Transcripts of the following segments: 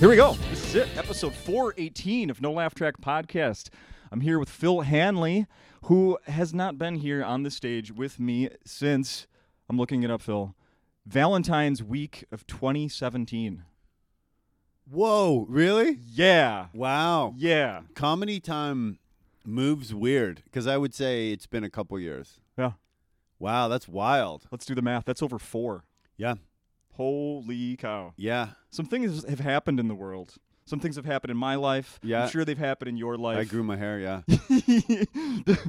Here we go. This is it, episode 418 of No Laugh Track Podcast. I'm here with Phil Hanley, who has not been here on the stage with me since, I'm looking it up, Phil, Valentine's week of 2017. Whoa, really? Yeah. Wow. Yeah. Comedy time moves weird because I would say it's been a couple years. Yeah. Wow, that's wild. Let's do the math. That's over four. Yeah. Holy cow. Yeah. Some things have happened in the world. Some things have happened in my life. Yeah. I'm sure they've happened in your life. I grew my hair, yeah.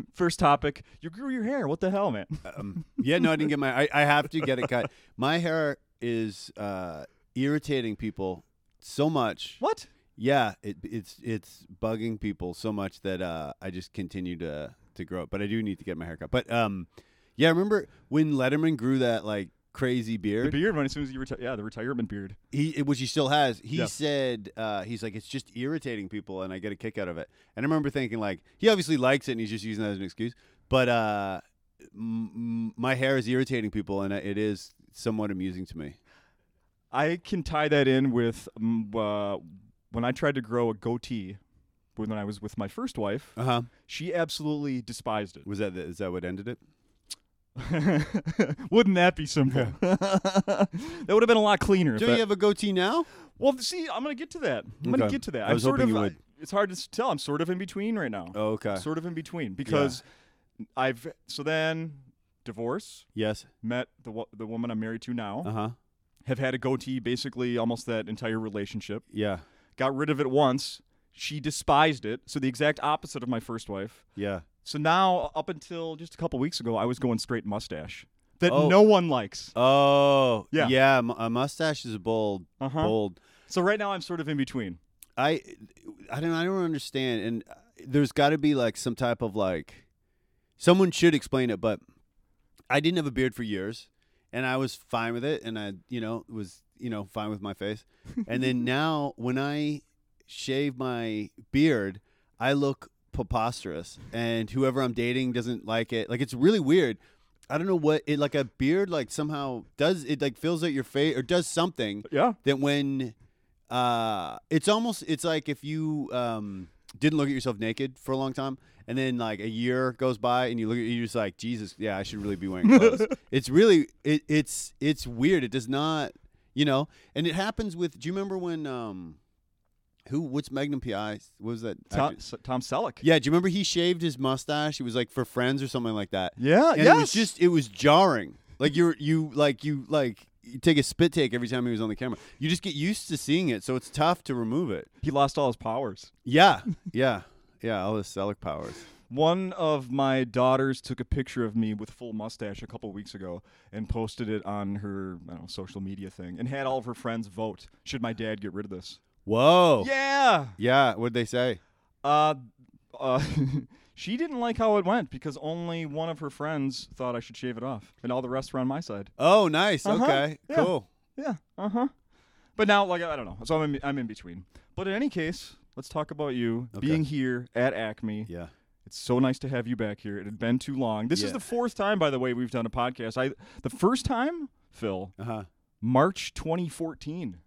first topic. You grew your hair. What the hell, man? um, yeah, no, I didn't get my I, I have to get it cut. My hair is uh, irritating people so much. What? Yeah, it, it's it's bugging people so much that uh, I just continue to to grow it. But I do need to get my hair cut. But um, yeah, remember when Letterman grew that like crazy beard? The beard, when as soon as you retire, yeah, the retirement beard. he which he still has he Yeah. said uh, he's like it's just irritating people and i get a kick out of it and i remember thinking like he obviously likes it and he's just using that as an excuse but uh, m- m- my hair is irritating people and it is somewhat amusing to me I can tie that in with um, uh, when I tried to grow a goatee when I was with my first wife. uh-huh She absolutely despised it. was that the, is that what ended it Wouldn't that be simple? that would have been a lot cleaner. do you have a goatee now well, see, I'm gonna get to that. I'm gonna get to that. I I'm was sort hoping of. you would. It's hard to tell. I'm sort of in between right now. oh, okay Sort of in between because I've so then divorce, yes met the the woman I'm married to now, uh-huh have had a goatee basically almost that entire relationship. yeah got rid of it once. She despised it. So the exact opposite of my first wife. yeah So now, up until just a couple weeks ago, I was going straight mustache that Oh. no one likes. oh Yeah. yeah m- a mustache is bold Uh huh. bold So right now, I'm sort of in between. I I don't I don't understand and uh, there's got to be like some type of like someone should explain it but I didn't have a beard for years and I was fine with it and I you know was you know fine with my face and then now when I shave my beard I look preposterous and whoever I'm dating doesn't like it. Like it's really weird. I don't know what it like a beard like somehow does it like fills out your face or does something Yeah. that when uh it's almost it's like if you um didn't look at yourself naked for a long time and then like a year goes by and you look at you're just like jesus yeah i should really be wearing clothes. It's really it, it's it's weird. It does not you know and it happens with do you remember when um who what's magnum pi what was that Tom? S- Tom Selleck. yeah do you remember he shaved his mustache it was like for friends or something like that Yeah. and yes. it was just it was jarring. Like you're you like you like you take a spit take every time he was on the camera. You just get used to seeing it, so it's tough to remove it. he lost all his powers. Yeah, yeah, yeah. All the Selleck powers. One of my daughters took a picture of me with full mustache a couple weeks ago and posted it on her I don't know, social media thing and had all of her friends vote. Should my dad get rid of this? Whoa. Yeah. Yeah. What'd they say? Uh, uh, she didn't like how it went because only one of her friends thought I should shave it off, and all the rest were on my side. Oh, nice. Uh-huh. Okay. Yeah. Cool. Yeah. Uh huh. But now, like, I don't know. So I'm in, I'm in between. But in any case, let's talk about you Okay. being here at Acme. Yeah. It's so nice to have you back here. It had been too long. This is the fourth time, by the way, we've done a podcast. I the first time, Phil, Uh huh. March 2014.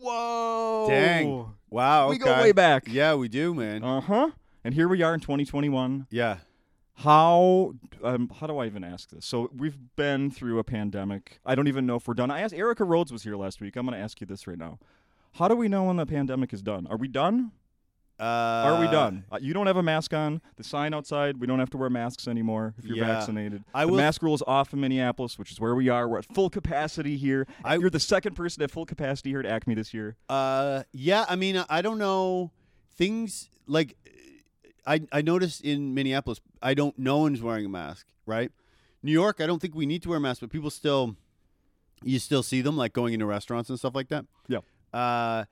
Whoa! Dang. Wow. We okay. go way back. Yeah, we do, man. Uh huh. And here we are in 2021. yeah. How um, how do I even ask this? So we've been through a pandemic. I don't even know if we're done. I asked Erica Rhodes was here last week. I'm going to ask you this right now. How do we know when the pandemic is done? Are we done? Uh, Are we done? Uh, you don't have a mask on. The sign outside. We don't have to wear masks anymore if you're Yeah. vaccinated. I the will- mask rule is off in Minneapolis, which is where we are. We're at full capacity here. I- you're the second person at full capacity here at Acme this year. Uh, yeah. I mean, I don't know things like I I noticed in Minneapolis. I don't. No one's wearing a mask, right? New York. I don't think we need to wear masks, but people still. You still see them like going into restaurants and stuff like that. Yeah. Uh,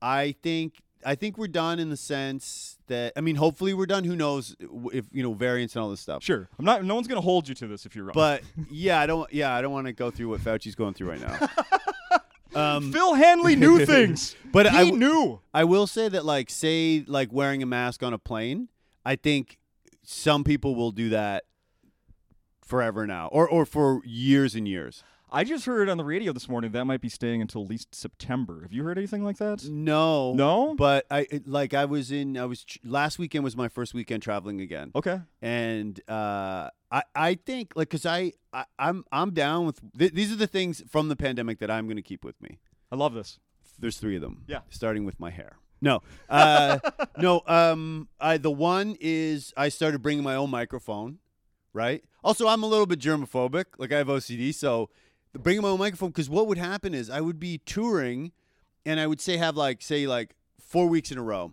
I think I think we're done in the sense that I mean, hopefully we're done. Who knows if you know variants and all this stuff. Sure. I'm not. No one's going to hold you to this if you're wrong. But yeah, I don't. Yeah, I don't want to go through what Fauci's going through right now. Um, Phil Hanley knew things. But he I w- knew. I will say that, like, say, like wearing a mask on a plane. I think some people will do that forever now, or or for years and years. I just heard on the radio this morning that might be staying until at least September. Have you heard anything like that? No, No? But I it- like I was in. I was tr- last weekend was my first weekend traveling again, Okay. and uh, I I think like because I, I I'm I'm down with th- these are the things from the pandemic that I'm going to keep with me. I love this. There's three of them. Yeah. Starting with my hair. No, uh, no. Um, I the one is I started bringing my own microphone, right? Also, I'm a little bit germophobic. Like I have OCD, so bringing my own microphone because what would happen is I would be touring, and I would say have like say like four weeks in a row.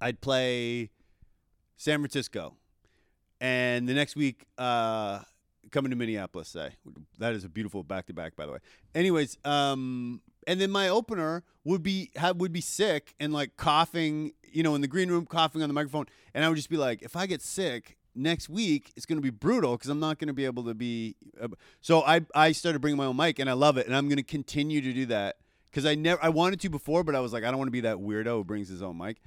I'd play San Francisco, and the next week uh, coming to Minneapolis. Say that is a beautiful back to back, by the way. Anyways, um, and then my opener would be have, would be sick and like coughing, you know, in the green room, coughing on the microphone, and I would just be like, if I get sick next week, it's going to be brutal because I'm not going to be able to be. Uh, so I I started bringing my own mic, and I love it, and I'm going to continue to do that because I never I wanted to before, but I was like, I don't want to be that weirdo who brings his own mic.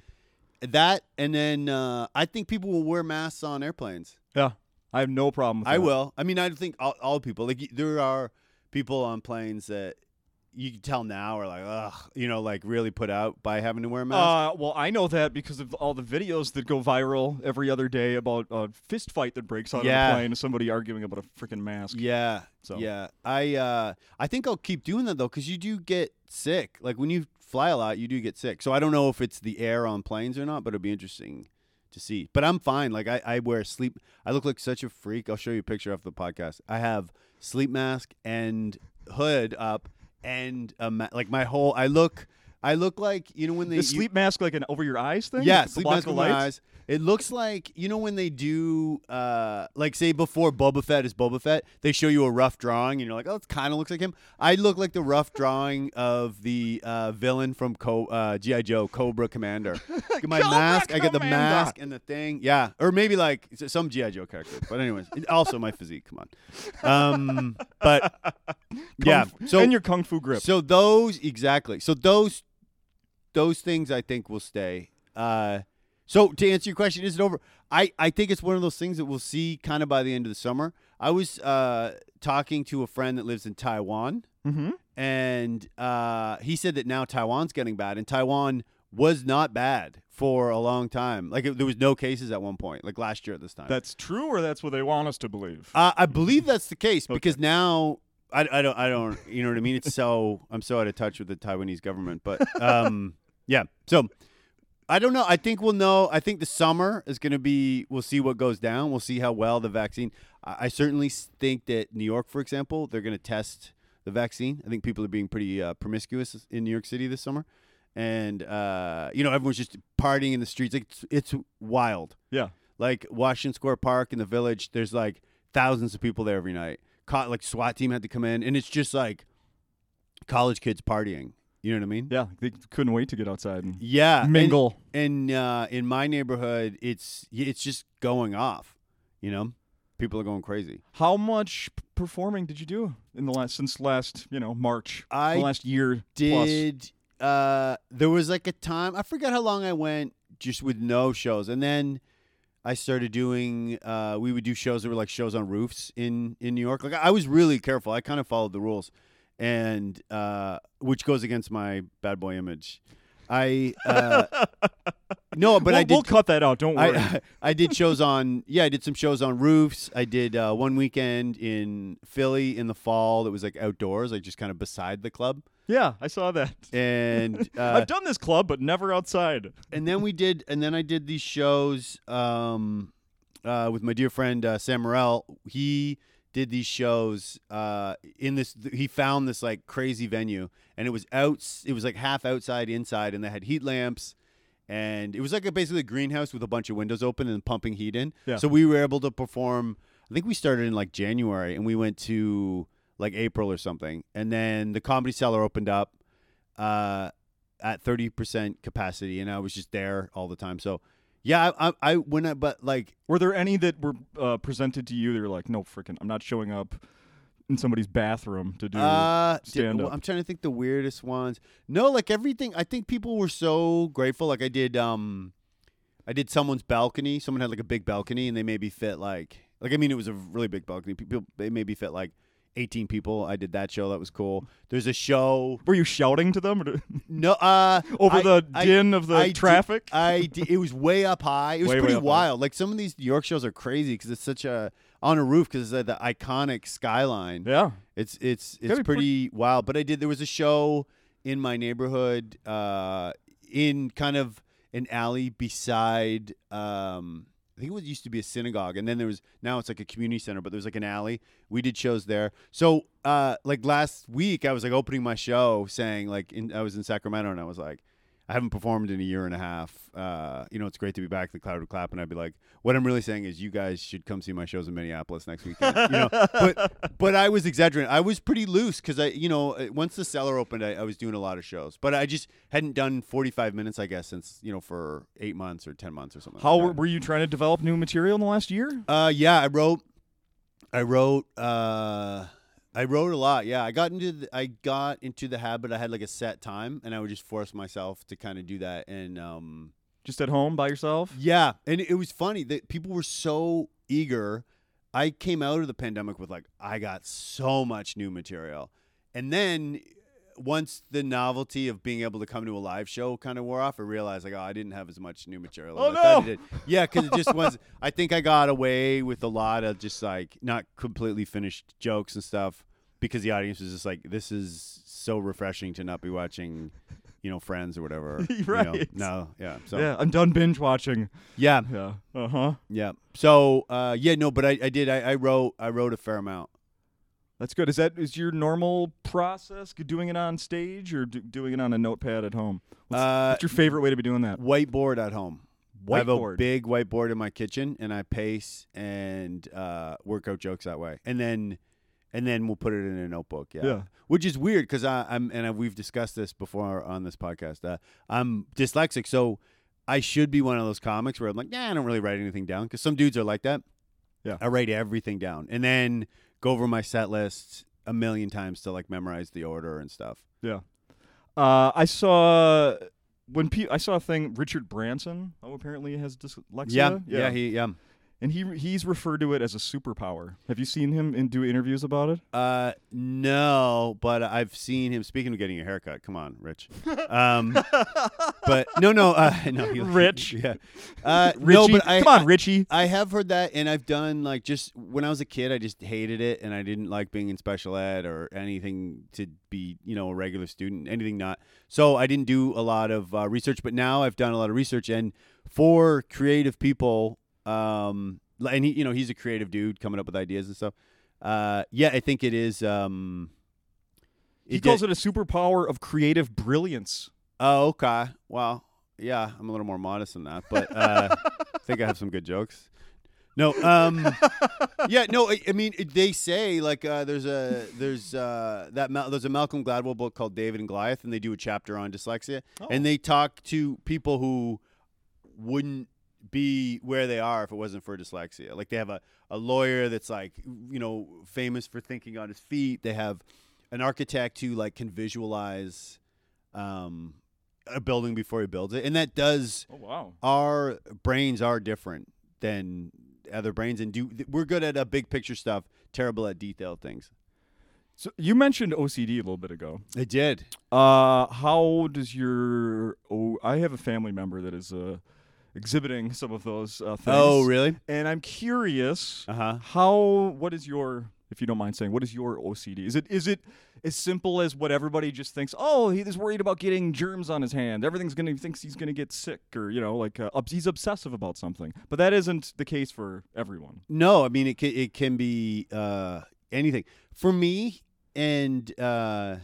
That and then uh, I think people will wear masks on airplanes. Yeah. I have no problem with I that. will. I mean, I think all, all people like there are people on planes that you can tell now are like, ugh, you know, like really put out by having to wear a mask. Uh, well, I know that because of all the videos that go viral every other day about a fist fight that breaks out Yeah. on a plane and somebody arguing about a freaking mask. yeah, So- yeah. I uh, I think I'll keep doing that though, because you do get sick. Like when you fly a lot, you do get sick. So I don't know if it's the air on planes or not, but it'll be interesting to see. But I'm fine. Like I, I wear sleep. I look like such a freak. I'll show you a picture of the podcast. I have sleep mask and hood up, and a ma- like my whole. I look. I look like you know when they The you- sleep mask like an over your eyes thing? yeah, sleep mask on my eyes. It looks like you know when they do, uh, like say before Boba Fett is Boba Fett, they show you a rough drawing, and you're like, oh, it kind of looks like him. I look like the rough drawing of the uh, villain from Co- uh, GI Joe, Cobra Commander. Get my Cobra mask. I get the Commander. mask and the thing. Yeah, or maybe like some GI Joe character. But anyways, also my physique. Come on. Um, but yeah, fu- so and your kung fu grip. so those exactly. So those those things I think will stay. Uh, so to answer your question, is it over? I, I think it's one of those things that we'll see kind of by the end of the summer. I was uh, talking to a friend that lives in Taiwan, mm-hmm. and uh, he said that now Taiwan's getting bad, and Taiwan was not bad for a long time. Like it, there was no cases at one point, like last year at this time. That's true, or that's what they want us to believe. Uh, I believe that's the case because now I, I don't I don't you know what I mean. It's so I'm so out of touch with the Taiwanese government, but um yeah. So I don't know. I think we'll know. I think the summer is going to be. We'll see what goes down. We'll see how well the vaccine. I, I certainly think that New York, for example, they're going to test the vaccine. I think people are being pretty uh, promiscuous in New York City this summer, and uh, you know everyone's just partying in the streets. Like it's, it's wild yeah. like Washington Square Park in the village. There's like thousands of people there every night. Caught like SWAT team had to come in, and it's just like college kids partying. You know what I mean? Yeah. They couldn't wait to get outside and Yeah, mingle. And, uh, in my neighborhood, it's it's just going off. You know, people are going crazy. How much p- performing did you do in the last since last you know March? I the last year did. Uh, there was like a time I forgot how long I went just with no shows, and then I started doing. Uh, we would do shows that were like shows on roofs in in New York. Like I was really careful. I kind of followed the rules, and uh, which goes against my bad boy image. I uh, no, but we'll, I did. we'll cut that out. Don't worry. I, I did shows on yeah I did some shows on roofs. I did uh, one weekend in Philly in the fall that was like outdoors, like just kind of beside the club. yeah, I saw that. And uh, I've done this club, but never outside. and then we did and then I did these shows um, uh, with my dear friend uh, Sam Morril. He did these shows uh, in this. He found this like crazy venue, and it was out. It was like half outside, inside, and they had heat lamps. And it was like a basically a greenhouse with a bunch of windows open and pumping heat in. Yeah. So we were able to perform. I think we started in like January, and we went to like April or something. And then the comedy cellar opened up uh, at thirty percent capacity, and I was just there all the time. So yeah, I, I, I when I but like Were there any that were uh, presented to you? They were like, no, freaking, I'm not showing up in somebody's bathroom to do. Uh, stand up. I'm trying to think the weirdest ones. No, like everything. I think people were so grateful. Like I did, um, I did someone's balcony. Someone had like a big balcony, and they maybe fit like, like I mean, it was a really big balcony. People they maybe fit like 18 people. I did that show. That was cool. There's a show. Were you shouting to them or No, uh, over I- the I- din of the I traffic? I di- it was way up high. It was Way, way pretty high. wild. Like some of these New York shows are crazy because it's such a on a roof because it's uh, the iconic skyline. yeah. It's it's it's be pretty wild. But I did. There was a show in my neighborhood, uh, in kind of an alley beside. Um, I think it was used to be a synagogue, and then there was now it's like a community center. But there was like an alley. We did shows there. So, uh, like last week, I was like opening my show, saying like in, I was in Sacramento, and I was like. I haven't performed in a year and a half. Uh, you know, it's great to be back. The cloud would clap, and I'd be like, "What I'm really saying is, you guys should come see my shows in Minneapolis next weekend." You know, but but I was exaggerating. I was pretty loose because I, you know, uh, once the cellar opened, I, I was doing a lot of shows, but I just hadn't done 45 minutes, I guess, since you know, for eight months or 10 months or something. How like were, you trying to develop new material in the last year? Uh, yeah, I wrote, I wrote, uh, I wrote a lot. Yeah, I got into, the, I got into the habit. I had like a set time, and I would just force myself to kind of do that, and um. Just at home by yourself? Yeah, and it was funny that people were so eager. I came out of the pandemic with like I got so much new material, and then once the novelty of being able to come to a live show kind of wore off, I realized like oh I didn't have as much new material. Oh, as I I no! did. Yeah, because it just was. I think I got away with a lot of just like not completely finished jokes and stuff because the audience was just like this is so refreshing to not be watching. You know, friends or whatever. you know. Right. No, yeah. So Yeah, I'm done binge watching. yeah, Yeah. Uh huh. yeah. So uh, yeah, no, but I, I did. I, I wrote I wrote a fair amount. That's good. Is that is your normal process? Doing it on stage or do, doing it on a notepad at home? What's, Uh, what's your favorite way to be doing that? Whiteboard at home. Whiteboard. I have a big whiteboard in my kitchen, and I pace and uh, work out jokes that way, and then and then we'll put it in a notebook. Yeah, Yeah. which is weird because I'm and I, we've discussed this before on this podcast. Uh, I'm dyslexic, so I should be one of those comics where I'm like, nah, I don't really write anything down because some dudes are like that. Yeah. I write everything down and then go over my set list a million times to like memorize the order and stuff. Yeah. Uh, I saw when pe- I saw a thing. Richard Branson, oh, apparently has dyslexia. Yeah, yeah, he yeah. And he he's referred to it as a superpower. Have you seen him in, do interviews about it? Uh, no, but I've seen him. Speaking of getting a haircut, come on, Rich. Um, but no, no, uh, no, he, Rich. yeah. Uh, Richie, no, but I, come on, Richie. I have heard that, and I've done like just when I was a kid, I just hated it, and I didn't like being in special ed or anything to be, you know, a regular student, anything not. So I didn't do a lot of uh, research, but now I've done a lot of research, and for creative people, um, and he, you know, he's a creative dude coming up with ideas and stuff. Uh, yeah, I think it is. Um, He calls it a superpower of creative brilliance. Oh, okay. Well, yeah, I'm a little more modest than that, but uh, I think I have some good jokes. No, um, yeah, no. I, I mean, they say like uh, there's a there's uh, that Mal- there's a Malcolm Gladwell book called David and Goliath, and they do a chapter on dyslexia, Oh. and they talk to people who wouldn't be where they are if it wasn't for dyslexia. Like they have a, a lawyer that's like you know famous for thinking on his feet. They have an architect who like can visualize um, a building before he builds it, and that does Oh wow. our brains are different than other brains, and do we're good at uh, big picture stuff, terrible at detailed things. So you mentioned OCD a little bit ago. I did. Uh, how does your? Oh, I have a family member that is uh, exhibiting some of those uh, things. Oh, really? And I'm curious, Uh huh. how? What is your? If you don't mind saying, what is your OCD? Is it is it as simple as what everybody just thinks? Oh, he is worried about getting germs on his hand. Everything's gonna he thinks he's gonna get sick, or you know, like uh, he's obsessive about something. But that isn't the case for everyone. No, I mean it. Can, it can be uh, anything for me, and uh,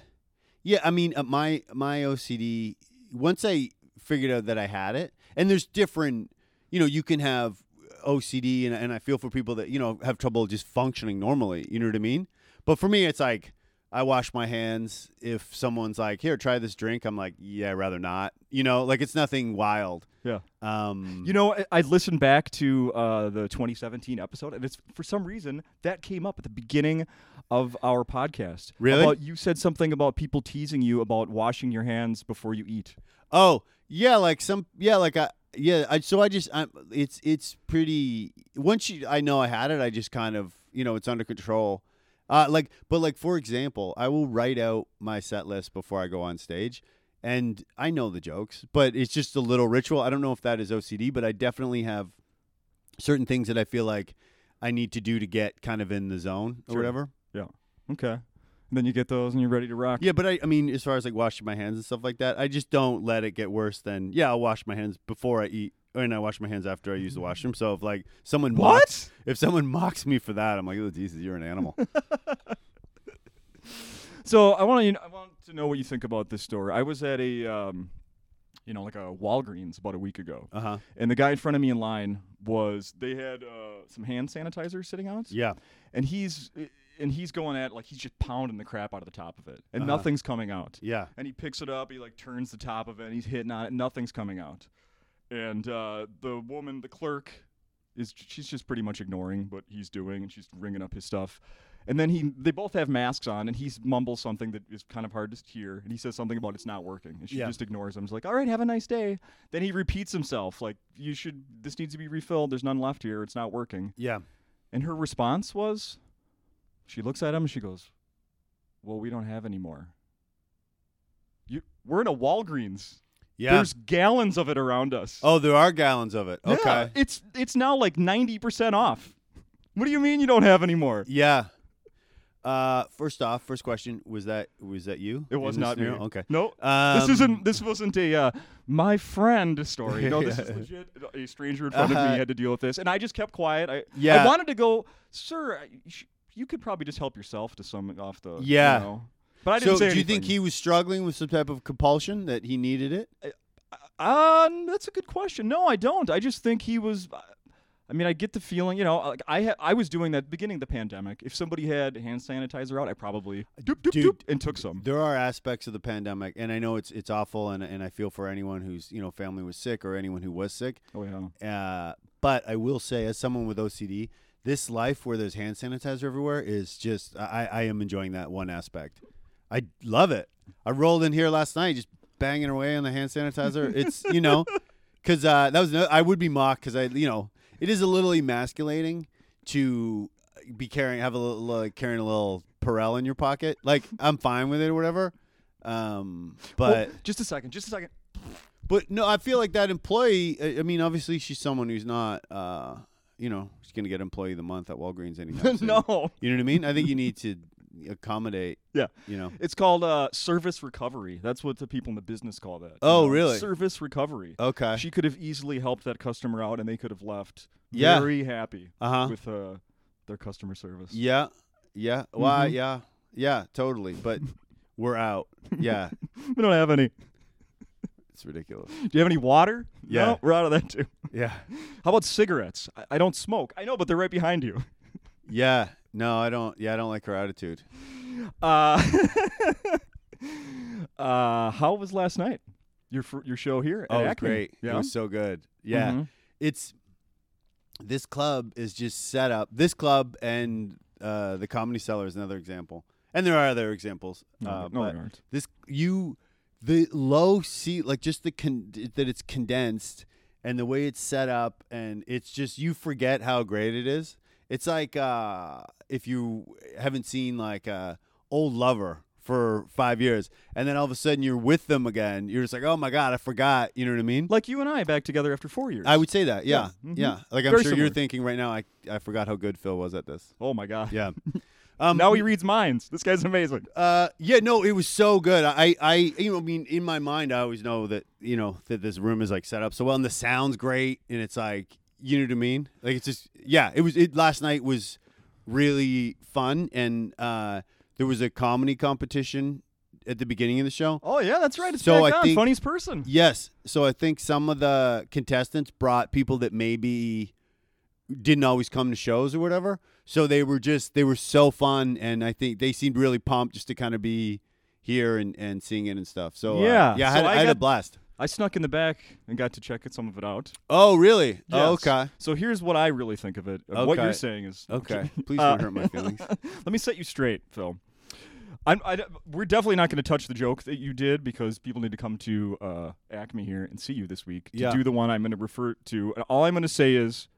yeah, I mean uh, my my OCD. Once I figured out that I had it, and there's different. You know, you can have OCD, and, and I feel for people that you know have trouble just functioning normally. You know what I mean? But for me, it's like I wash my hands. If someone's like, "Here, try this drink," I'm like, "Yeah, I'd rather not." You know, like it's nothing wild. Yeah. Um, You know, I, I listened back to uh, the 2017 episode, and it's for some reason that came up at the beginning of our podcast. Really? About, you said something about people teasing you about washing your hands before you eat. Oh yeah, like some yeah, like I yeah. I, so I just I, it's it's pretty. Once you I know I had it, I just kind of you know it's under control. Uh, like, but like for example, I will write out my set list before I go on stage, and I know the jokes, but it's just a little ritual. I don't know if that is OCD, but I definitely have certain things that I feel like I need to do to get kind of in the zone or Sure. whatever. Yeah. Okay. And then you get those and you're ready to rock. Yeah, but I, I mean, as far as like washing my hands and stuff like that, I just don't let it get worse than yeah. I'll wash my hands before I eat, and I wash my hands after I use the washroom. So if like someone mocks, What? if someone mocks me for that, I'm like, oh Jesus, you're an animal. So I want to I want to know what you think about this story. I was at a um, you know, like a Walgreens about a week ago, uh huh. and the guy in front of me in line was they had uh, some hand sanitizer sitting out, Yeah. and he's and he's going at like he's just pounding the crap out of the top of it, and Uh-huh. nothing's coming out. Yeah. And he picks it up, he like turns the top of it, and he's hitting on it, nothing's coming out. And uh, the woman, the clerk, is she's just pretty much ignoring what he's doing, and she's ringing up his stuff. And then he, they both have masks on, and he mumbles something that is kind of hard to hear, and he says something about it's not working, and she Yeah. just ignores him. She's like, "All right, have a nice day." Then he repeats himself, like, "You should, this needs to be refilled. There's none left here. It's not working." Yeah. And her response was, she looks at him and she goes, "Well, we don't have any more." You, we're in a Walgreens. Yeah. There's gallons of it around us. oh, there are gallons of it. Yeah, Okay. it's it's now like ninety percent off. What do you mean you don't have any more? Yeah. Uh, first off, first question was that was that you? It was in not me. scenario? Okay. No, Um, this isn't. This wasn't a uh, my friend story. No, this is Yeah. legit. A stranger in front of Uh-huh. me had to deal with this, and I just kept quiet. I Yeah. I wanted to go, sir. I- you sh- You could probably just help yourself to some off the. you Yeah. know." But I didn't So, say do you anything. think he was struggling with some type of compulsion that he needed it? Uh, that's a good question. No, I don't. I just think he was. I mean, I get the feeling, you know, like I ha- I was doing that beginning of the pandemic. If somebody had hand sanitizer out, I probably doop, doop, Dude, doop, and took some. There are aspects of the pandemic, and I know it's it's awful, and and I feel for anyone whose you know family was sick or anyone who was sick. Oh yeah. Uh, but I will say, as someone with OCD, this life where there's hand sanitizer everywhere is just I, I am enjoying that one aspect. I love it. I rolled in here last night just banging away on the hand sanitizer. It's you know, because uh, that was no, I would be mocked because I you know it is a little emasculating to be carrying have a little like carrying a little Purell in your pocket. Like I'm fine with it or whatever. Um, but Well, just a second. Just a second. but no, I feel like that employee. I I mean, obviously, she's someone who's not, uh, you know, she's gonna get employee of the month at Walgreens anytime no, you know what I mean. I think you need to accommodate. Yeah. you know. it's called uh, service recovery. That's what the people in the business call that. Oh, know, really? Service recovery. Okay. She could have easily helped that customer out, and they could have left Yeah. very happy Uh huh. with uh, their customer service. Yeah. Yeah. Why? Mhm. Yeah. Yeah. Totally. But we're out. Yeah. We don't have any. It's ridiculous. Do you have any water? Yeah. No, we're out of that too. Yeah. How about cigarettes? I, I don't smoke. I know, but they're right behind you. Yeah. No, I don't. Yeah, I don't like her attitude. Uh, uh, how was last night? Your your show here at Oh, it was Acme? great. Yeah. It was so good. Yeah. Mhm. it's this club is just set up. This club and uh, the Comedy Cellar is another example, and there are other examples. No, uh, no, but aren't. this you the low seat, like just the con- that it's condensed and the way it's set up, and it's just you forget how great it is. It's like uh, if you haven't seen like uh, old lover for five years, and then all of a sudden you're with them again. You're just like, oh my god, I forgot. You know what I mean? Like you and I back together after four years. I would say that, yeah, Yeah, yeah. mhm. Like I'm Very sure similar. you're thinking right now. I I forgot how good Phil was at this. oh my god. Yeah. Um, now he reads minds. This guy's amazing. uh, yeah, no, it was so good. I, I, you know, I mean, in my mind, I always know that you know that this room is like set up so well, and the sound's great, and it's like, you know what I mean? Like it's just, yeah. It was. It last night was really fun, and uh, there was a comedy competition at the beginning of the show. Oh yeah, that's right. It's So back I on. think- Funniest person. Yes. So I think some of the contestants brought people that maybe didn't always come to shows or whatever. So they were just they were so fun and I think they seemed really pumped just to kind of be here and, and seeing it and stuff. So uh, Yeah. yeah, I So had, I I had a blast. I snuck in the back and got to check it, some of it out. Oh really? Oh, Yes. okay. So here's what I really think of it. Uh, What Okay. you're saying is Okay. Please Uh, don't hurt my feelings. Let me set you straight, Phil. I'm, I, we're definitely not going to touch the joke that you did because people need to come to uh, Acme here and see you this week to Yeah. do the one I'm going to refer to. And all I'm going to say is,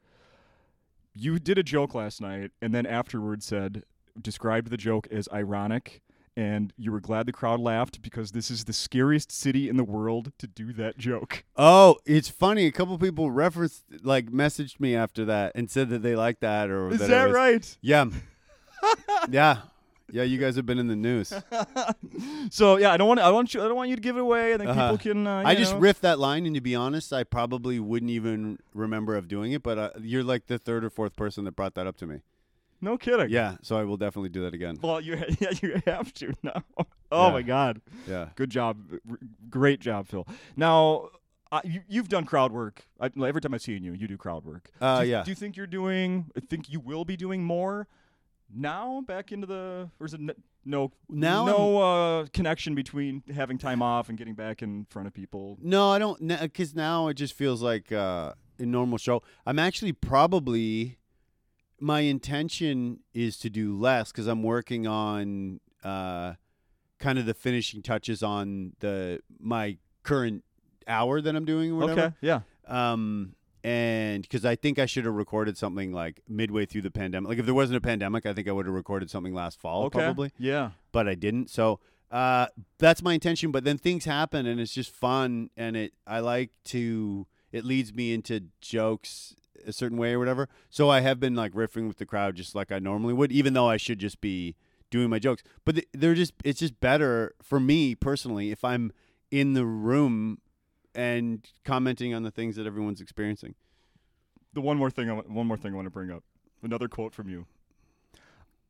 you did a joke last night and then afterwards said described the joke as ironic, and you were glad the crowd laughed because this is the scariest city in the world to do that joke. Oh, it's funny. A couple people referenced, like, messaged me after that and said that they liked that. Or Is that, that was- right? Yeah, yeah, yeah. You guys have been in the news. So yeah, I don't want I want you I don't want you to give it away. I think Uh-huh. people can. Uh, I just know. riffed that line, and to be honest, I probably wouldn't even remember of doing it. But uh, you're like the third or fourth person that brought that up to me. No kidding. Yeah, so I will definitely do that again. Well, you yeah you have to now. Oh Yeah. my God. Yeah. Good job. R- Great job, Phil. Now. Uh, you, you've done crowd work. I, every time I've seen you, you do crowd work. Uh, do you, yeah. Do you think you're doing? I think you will be doing more now. Back into the, or is it n- no? Now no uh, connection between having time off and getting back in front of people. No, I don't. Because now it just feels like uh, a normal show. I'm actually probably. My intention is to do less because I'm working on uh, kind of the finishing touches on the my current hour that I'm doing or whatever. Okay. Yeah. Um, and because I think I should have recorded something like midway through the pandemic. Like if there wasn't a pandemic, I think I would have recorded something last fall Okay. probably Yeah. but I didn't. So uh, that's my intention. But then things happen, and it's just fun, and it I like to. It leads me into jokes a certain way or whatever. So I have been like riffing with the crowd just like I normally would, even though I should just be doing my jokes. But they're just it's just better for me personally if I'm in the room and commenting on the things that everyone's experiencing. The one more thing. I want, one more thing I want to bring up. Another quote from you.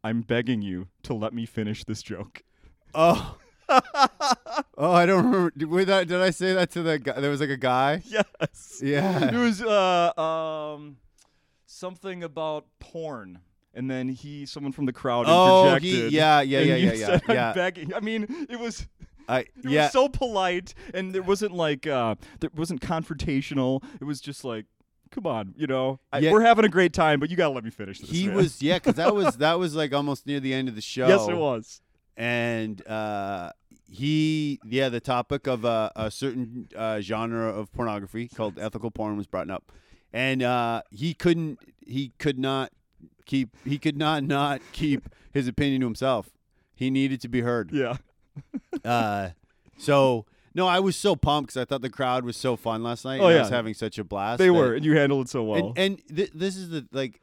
I'm begging you to let me finish this joke. Oh. oh, I don't remember. Did, that, did I say that to the guy? There was like a guy. Yes. Yeah. It was uh um something about porn. And then he, someone from the crowd, Oh, interjected. he, yeah, yeah, yeah, you yeah, yeah, said, I'm yeah. begging. I mean, it was I it yeah. was so polite, and there wasn't like uh, there wasn't confrontational. It was just like, come on, you know, Yeah. we're having a great time, but you gotta let me finish this. he man." was yeah, because that was that was like almost near the end of the show. Yes, it was. And uh, he yeah, the topic of uh, a certain uh, genre of pornography called ethical porn was brought up, and uh, he couldn't he could not keep he could not not keep his opinion to himself. He needed to be heard. Yeah. Uh, so no, I was so pumped because I thought the crowd was so fun last night. Oh, and I yeah. was having such a blast. They that- were, and you handled it so well. and and th- this is the like,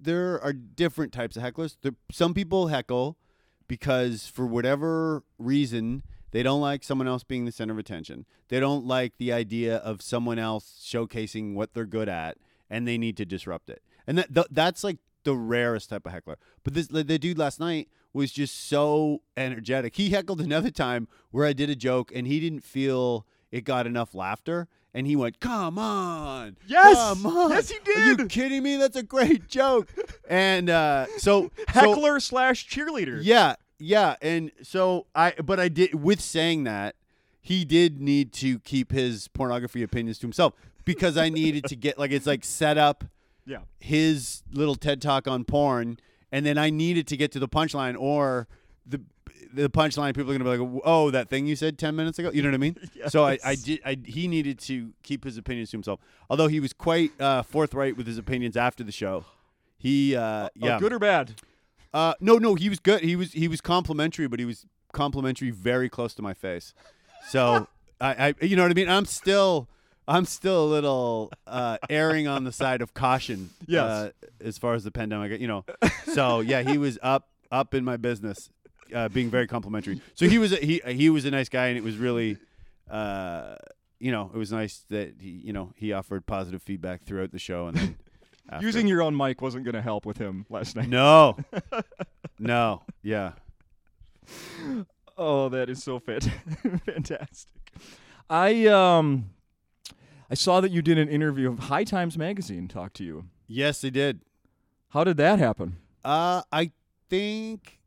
there are different types of hecklers. There, some people heckle because for whatever reason they don't like someone else being the center of attention. They don't like the idea of someone else showcasing what they're good at, and they need to disrupt it. And that th- that's like the rarest type of heckler. But this the the dude last night was just so energetic. He heckled another time where I did a joke and he didn't feel it got enough laughter. And he went, "Come on, Yes! come on, Yes, he Are you kidding me? That's a great joke." and uh, so, so Heckler slash cheerleader. yeah, yeah, and so I, but I did with saying that he did need to keep his pornography opinions to himself because I needed to get like it's like set up Yeah. his little TED talk on porn, and then I needed to get to the punchline, or the the punchline people are gonna be like, "Oh, that thing you said ten minutes ago." You know what I mean? So I, I did. I he needed to keep his opinions to himself, although he was quite uh, forthright with his opinions after the show. He, uh, yeah, Oh, good or bad? uh, no, no, he was good. He was he was complimentary, but he was complimentary very close to my face. So I, I, you know what I mean. I'm still, I'm still a little uh, erring on the side of caution. Yes. Uh, as far as the pandemic, you know. So yeah, he was up, up in my business, uh, being very complimentary. So he was, a, he, he was a nice guy, and it was really, uh, you know, it was nice that he, you know, he offered positive feedback throughout the show, and then after. Using your own mic wasn't going to help with him last night. no, no, yeah. Oh, that is so fant- fantastic. I um I saw that you did an interview of High Times magazine talk to you. Yes, they did. How did that happen? Uh, I think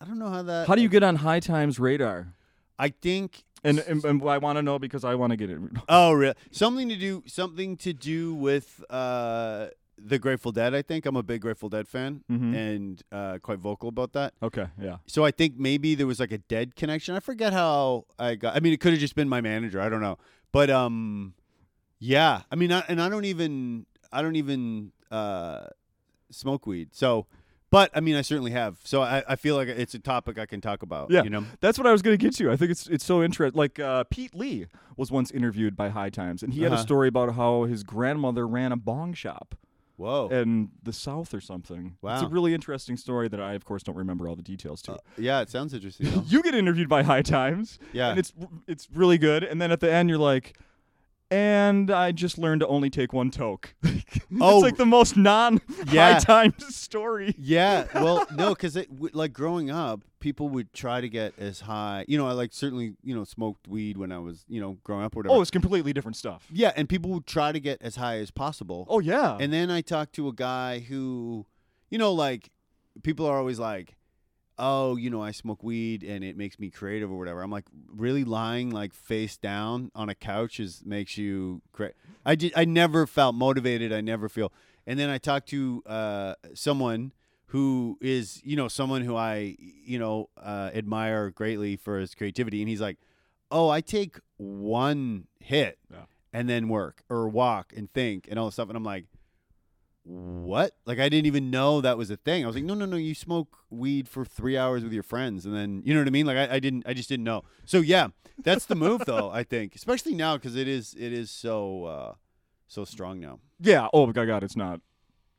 I, don't- know how that. How do you get on High Times radar? I think. And, and, and I want to know because I want to get it. Oh, really? Something to do. Something to do with uh the Grateful Dead. I think I'm a big Grateful Dead fan Mhm. and uh, quite vocal about that. Okay, yeah. So I think maybe there was like a Dead connection. I forget how I got. I mean, it could have just been my manager. I don't know. But um, yeah. I mean, I, and I don't even. I don't even uh smoke weed. So. But I mean, I certainly have. So I, I feel like it's a topic I can talk about. Yeah. you know. That's what I was going to get to. I think it's it's so interesting. Like uh, Pete Lee was once interviewed by High Times, and he had a Uh-huh. story about how his grandmother ran a bong shop Whoa. in the South or something. Wow, it's a really interesting story that I, of course, don't remember all the details to. Uh, yeah, it sounds interesting. you get interviewed by High Times, yeah. and it's it's really good. And then at the end, you're like, and I just learned to only take one toke. Oh. it's like the most non Yeah. High Times story. Yeah, well, no, because like growing up, people would try to get as high. You know, I like certainly you know smoked weed when I was you know growing up or whatever. Oh, it's completely different stuff. yeah, and people would try to get as high as possible. Oh yeah. And then I talked to a guy who, you know, like people are always like, "Oh, you know, I smoke weed and it makes me creative or whatever." I'm like, really lying like face down on a couch is makes you cra I just, I never felt motivated. I never feel. And then I talked to uh, someone who is, you know, someone who I, you know, uh, admire greatly for his creativity, and he's like, "Oh, I take one hit." Yeah. And then work or walk and think and all this stuff. And I'm like, what? Like I didn't even know that was a thing. I was like, no, no, no. You smoke weed for three hours with your friends, and then you know what I mean. Like I, I didn't, I just didn't know. So yeah, that's the move, though. I think, especially now because it is, it is so, uh, so strong now. yeah. Oh my God, it's not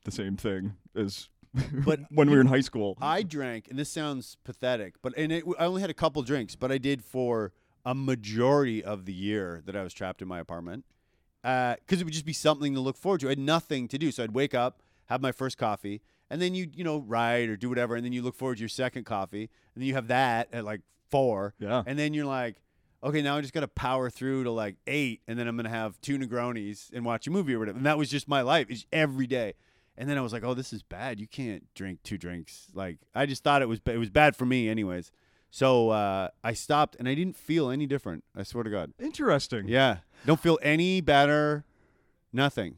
the same thing as But when we were in high school. I drank, and this sounds pathetic, but and it, I only had a couple drinks, but I did for a majority of the year that I was trapped in my apartment. Uh, because it would just be something to look forward to. I had nothing to do, so I'd wake up, have my first coffee, and then you you know ride or do whatever, and then you look forward to your second coffee, and then you have that at like four, yeah. and then you're like, okay, now I just got to power through to like eight, and then I'm gonna have two Negronis and watch a movie or whatever. And that was just my life, it's every day. And then I was like, oh, this is bad. You can't drink two drinks. Like I just thought it was it was bad for me, anyways. So uh, I stopped, and I didn't feel any different. I swear to God. Interesting. Yeah, don't feel any better. Nothing.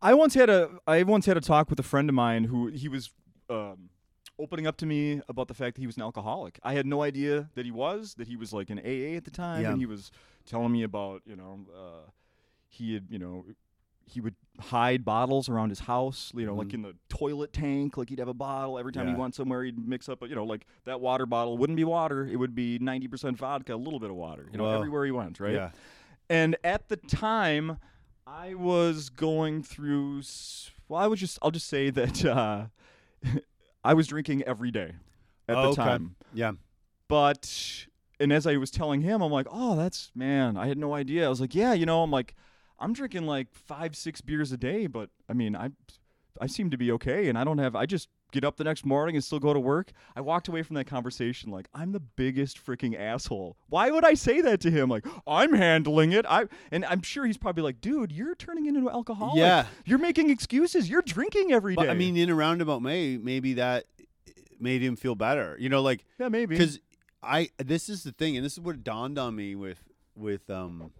I once had a I once had a talk with a friend of mine who he was um, opening up to me about the fact that he was an alcoholic. I had no idea that he was that he was like in AA at the time, Yeah. and he was telling me about you know uh, he had you know he would hide bottles around his house, you know, like Mhm. in the toilet tank. Like he'd have a bottle every time he went somewhere. He'd mix up, you know, like that water bottle wouldn't be water; it would be ninety percent vodka, a little bit of water. You know, Whoa. everywhere he went, right? Yeah. And at the time, I was going through. Well, I was just. I'll just say that uh, I was drinking every day at Oh, the okay. time. Yeah. But and as I was telling him, I'm like, oh, that's man. I had no idea. I was like, yeah, you know, I'm like, I'm drinking like five, six beers a day, but I mean, I, I seem to be okay, and I don't have. I just get up the next morning and still go to work. I walked away from that conversation like I'm the biggest freaking asshole. Why would I say that to him? Like I'm handling it. I and I'm sure he's probably like, dude, you're turning into an alcoholic. Yeah. You're making excuses. You're drinking every day. But I mean, in a roundabout way, maybe that made him feel better. You know, like yeah, maybe. because I this is the thing, and this is what dawned on me with with um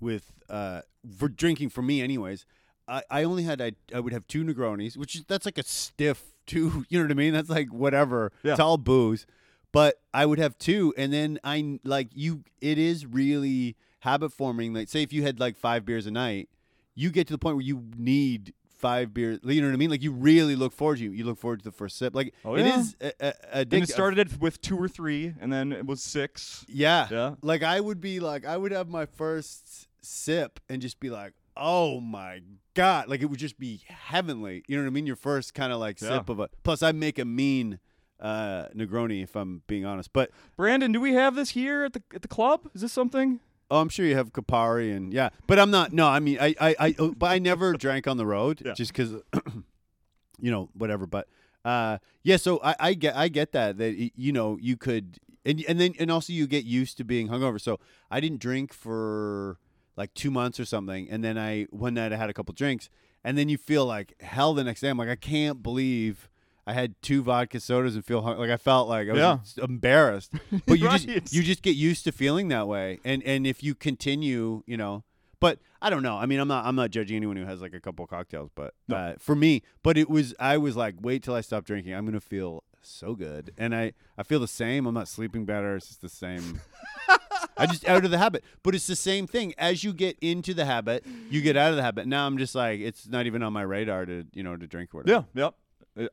with uh for drinking for me, anyways. I, I only had I, I would have two Negronis, which is that's like a stiff two. You know what I mean? That's like whatever. Yeah. It's all booze, but I would have two, and then I like you. It is really habit forming. Like say if you had like five beers a night, you get to the point where you need five beers. You know what I mean? Like you really look forward to you You look forward to the first sip. Like Oh, it yeah. is a, a, and it started it with two or three, and then it was six. Yeah. Yeah. Like I would be like I would have my first sip and just be like, "Oh my god." Like it would just be heavenly. You know what I mean? Your first kind of like Yeah. sip of a Plus I make a mean uh Negroni if I'm being honest. But Brandon, do we have this here at the at the club? Is this something? oh, I'm sure you have Campari and yeah, but I'm not no, I mean I I, I oh, but I never drank on the road Yeah. just cuz you know, whatever, but uh yeah, so I I get I get that that you know, you could and and then and also you get used to being hungover. So I didn't drink for like 2 months or something and then I one night I had a couple drinks and then you feel like hell the next day. I'm like I can't believe I had two vodka sodas and feel hung- like I felt like I was Yeah. embarrassed. But you Right. just you just get used to feeling that way, and and if you continue, you know. But I don't know. I mean, I'm not I'm not judging anyone who has like a couple cocktails, but No. uh, for me, but it was I was like, wait till I stop drinking. I'm gonna feel so good, and I I feel the same. I'm not sleeping better. It's just the same. I just out of the habit, but it's the same thing. As you get into the habit, you get out of the habit. Now I'm just like, it's not even on my radar to you know to drink or whatever. Yeah. Yep.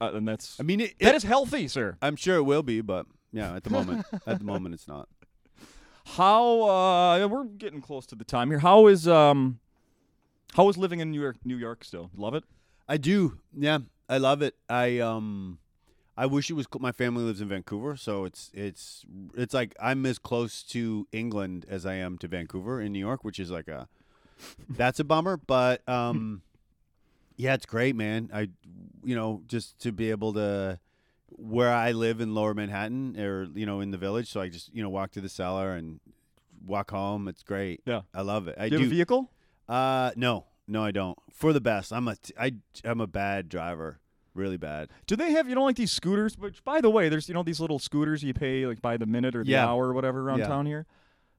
Uh, uh, and that's I mean, it, that it- is healthy, sir. I'm sure it will be, but yeah, at the moment, at the moment, it's not. How uh we're getting close to the time here. How is um how is living in New York New York still? Love it? I do. Yeah, I love it. I um, I wish it was. My family lives in Vancouver, so it's it's it's like I'm as close to England as I am to Vancouver in New York, which is like a that's a bummer. But um, yeah, it's great, man. I you know just to be able to where I live in Lower Manhattan or you know in the village, so I just you know walk to the cellar and walk home. It's great. Yeah. I love it. I Do you have a vehicle? uh, no, no, I don't. For the best. I'm a t- I I'm a bad driver, really bad. Do they have you know like these scooters? Which by the way, there's you know these little scooters you pay like by the minute or the Yeah. hour or whatever around Yeah. town here.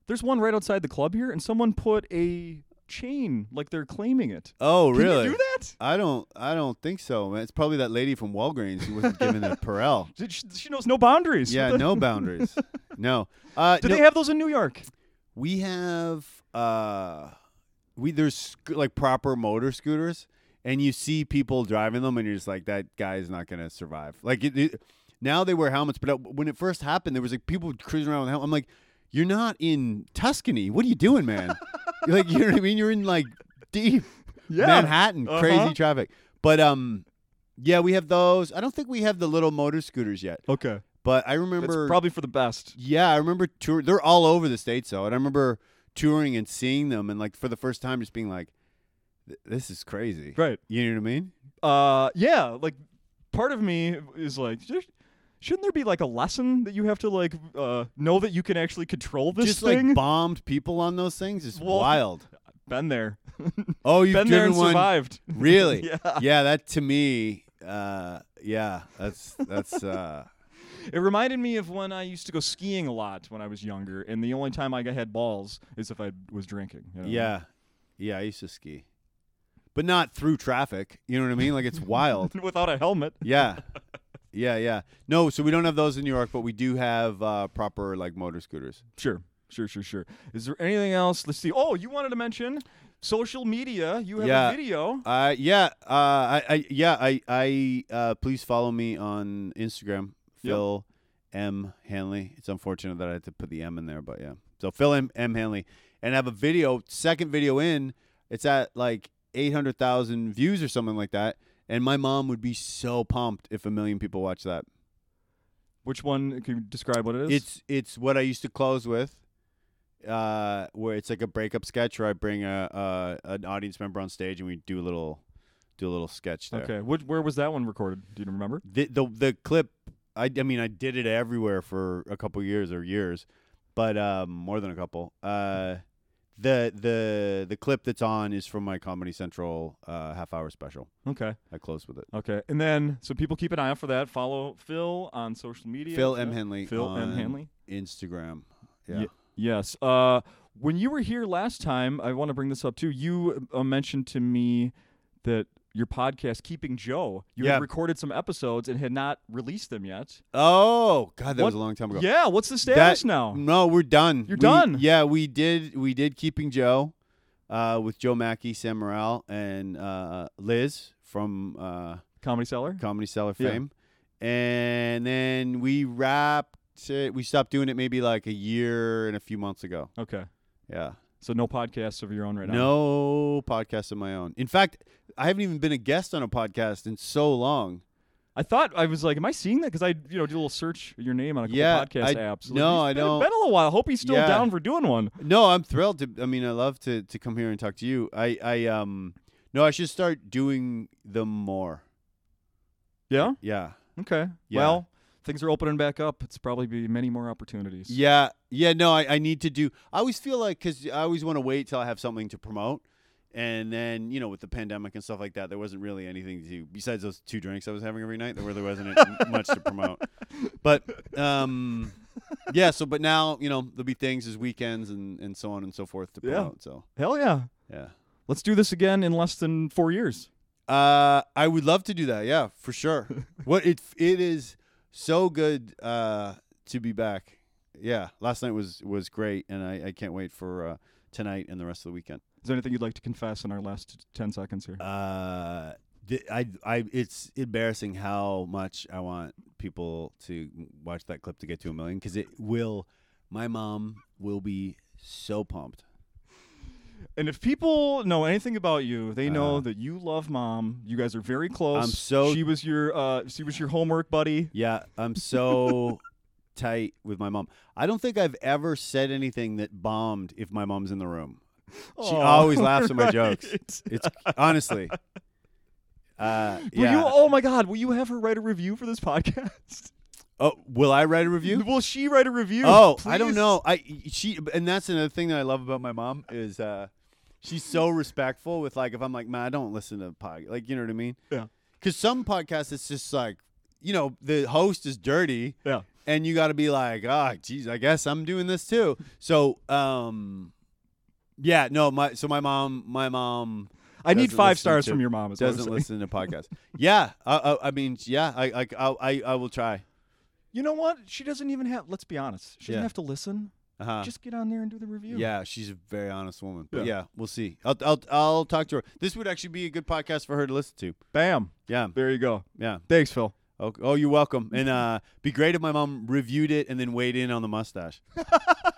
There's one right outside the club here, and someone put a chain like they're claiming it. Oh, Can really? you do that? I don't. I don't think so. Man. It's probably that lady from Walgreens who wasn't given a Purell. Did She, she knows no boundaries. Yeah, no boundaries. No. Uh, Do no, they have those in New York? we have uh, we there's sc- like proper motor scooters, and you see people driving them, and you're just like, that guy is not gonna survive. Like it, it- now they wear helmets, but uh, when it first happened, there was like people cruising around with helmets. I'm like, you're not in Tuscany. What are you doing, man? You're like, you know what I mean? You're in like deep Manhattan, Uh-huh. crazy traffic. But um, yeah, we have those. I don't think we have the little motor scooters yet. Okay. But I remember, probably for the best. yeah, I remember tour. They're all over the states though, and I remember touring and seeing them, and like for the first time, just being like, "Th- "This is crazy." Right. You know what I mean? Uh, yeah. Like, part of me is like, "Sh- shouldn't there be like a lesson that you have to like uh know that you can actually control this just thing? like bombed people on those things is Well, wild. Been there. Oh, you've Been there and one. survived. Really? yeah. Yeah, that to me, uh, yeah, that's that's uh, It reminded me of when I used to go skiing a lot when I was younger, and the only time I had balls is if I was drinking. you know? yeah, yeah. I used to ski, but not through traffic. You know what I mean? Like it's wild. Without a helmet. Yeah. Yeah, yeah. No, so we don't have those in New York, but we do have uh, proper like motor scooters. Sure. Sure, sure, sure. Is there anything else? Let's see. Oh, you wanted to mention social media. You have Yeah. a video. Uh yeah, uh I, I yeah, I I uh please follow me on Instagram, Yep. Phil M Hanley. It's unfortunate that I had to put the M in there, but yeah. So Phil M, M Hanley and I have a video, second video in, it's at like 800,000 views or something like that. And my mom would be so pumped if a million people watch that. Which one? Can you describe what it is? It's it's what I used to close with, uh, where it's like a breakup sketch where I bring a, a an audience member on stage and we do a little do a little sketch there. okay. Which, where was that one recorded? Do you remember? The the the clip, I I mean I did it everywhere for a couple years or years, but um more than a couple. Uh, the the the clip that's on is from my Comedy Central uh half hour special. Okay. I close with it. Okay. And then, so people keep an eye out for that. Follow Phil on social media. Phil M Hanley. Phil M Hanley. Instagram. Yeah. Ye- Yes. Uh, when you were here last time, I want to bring this up too. You uh, mentioned to me that your podcast, Keeping Joe, you Yeah. had recorded some episodes and had not released them yet. Oh God, that What- was a long time ago. Yeah. What's the status That- now? No, we're done. You're We- done? Yeah, we did. We did keeping Joe, uh, with Joe Machi, Sam Morril, and uh, Liz from uh, Comedy Cellar. Comedy Cellar Yeah. fame, and then we wrapped it. We stopped doing it maybe like a year and a few months ago. Okay. Yeah, So no podcasts of your own right now. no podcast of my own. In fact, I haven't even been a guest on a podcast in so long. I thought I was like, am I seeing that? Because I, you know, do a little search of your name on a couple Yeah, podcast I- apps. no, I been, don't- Been a little while. Hope he's still Yeah. down for doing one. No, I'm thrilled to. I mean, I love to to come here and talk to you. I I um no, I should start doing them more. Yeah. Yeah. Okay. Yeah. Well, things are opening back up. It's probably be many more opportunities. Yeah, yeah. No, I, I need to do. I always feel like because I always want to wait till I have something to promote, and then you know with the pandemic and stuff like that, there wasn't really anything to do besides those two drinks I was having every night. There really wasn't much to promote. But um, yeah. So, but now you know there'll be things as weekends and and so on and so forth to Yeah. promote. So Hell yeah. yeah. Let's do this again in less than four years. Uh, I would love to do that. Yeah, for sure. what it it is so good uh to be back. Yeah, last night was was great, and I, I can't wait for uh, tonight and the rest of the weekend. Is there anything you'd like to confess in our last ten seconds here? Uh, I, I, it's embarrassing how much I want people to watch that clip to get to a million because it will. My mom will be so pumped. And if people know anything about you, they know Uh. that you love mom. You guys are very close. I'm so- She was your uh she was your homework buddy. Yeah, I'm so tight with my mom. I don't think I've ever said anything that bombed if my mom's in the room. She Aw, always laughs at my right. jokes. It's honestly. Uh, Will yeah. you oh my god, will you have her write a review for this podcast? Oh, will I write a review? Will she write a review? Oh, I don't know. I she and that's another thing that I love about my mom is uh she's so respectful with like if I'm like, man, I don't listen to podcast. Like, you know what I mean? Yeah. Because some podcasts, it's just like, you know, the host is dirty, Yeah. and you got to be like, ah, geez, I guess I'm doing this too. So, um, yeah, no, my so my mom, my mom I need five stars to- from your mom. Is doesn't listen to podcasts. yeah, I, I, I mean, yeah, I, I, I, I, I will try. You know what? She doesn't even have. Let's be honest. She doesn't Yeah. have to listen. Uh-huh. Just get on there and do the review. Yeah, she's a very honest woman. But Yeah. yeah, we'll see. I'll, I'll I'll talk to her. This would actually be a good podcast for her to listen to. Bam. Yeah, There you go. yeah. Thanks, Phil. Oh, oh you're welcome. And uh, be great if my mom reviewed it and then weighed in on the mustache.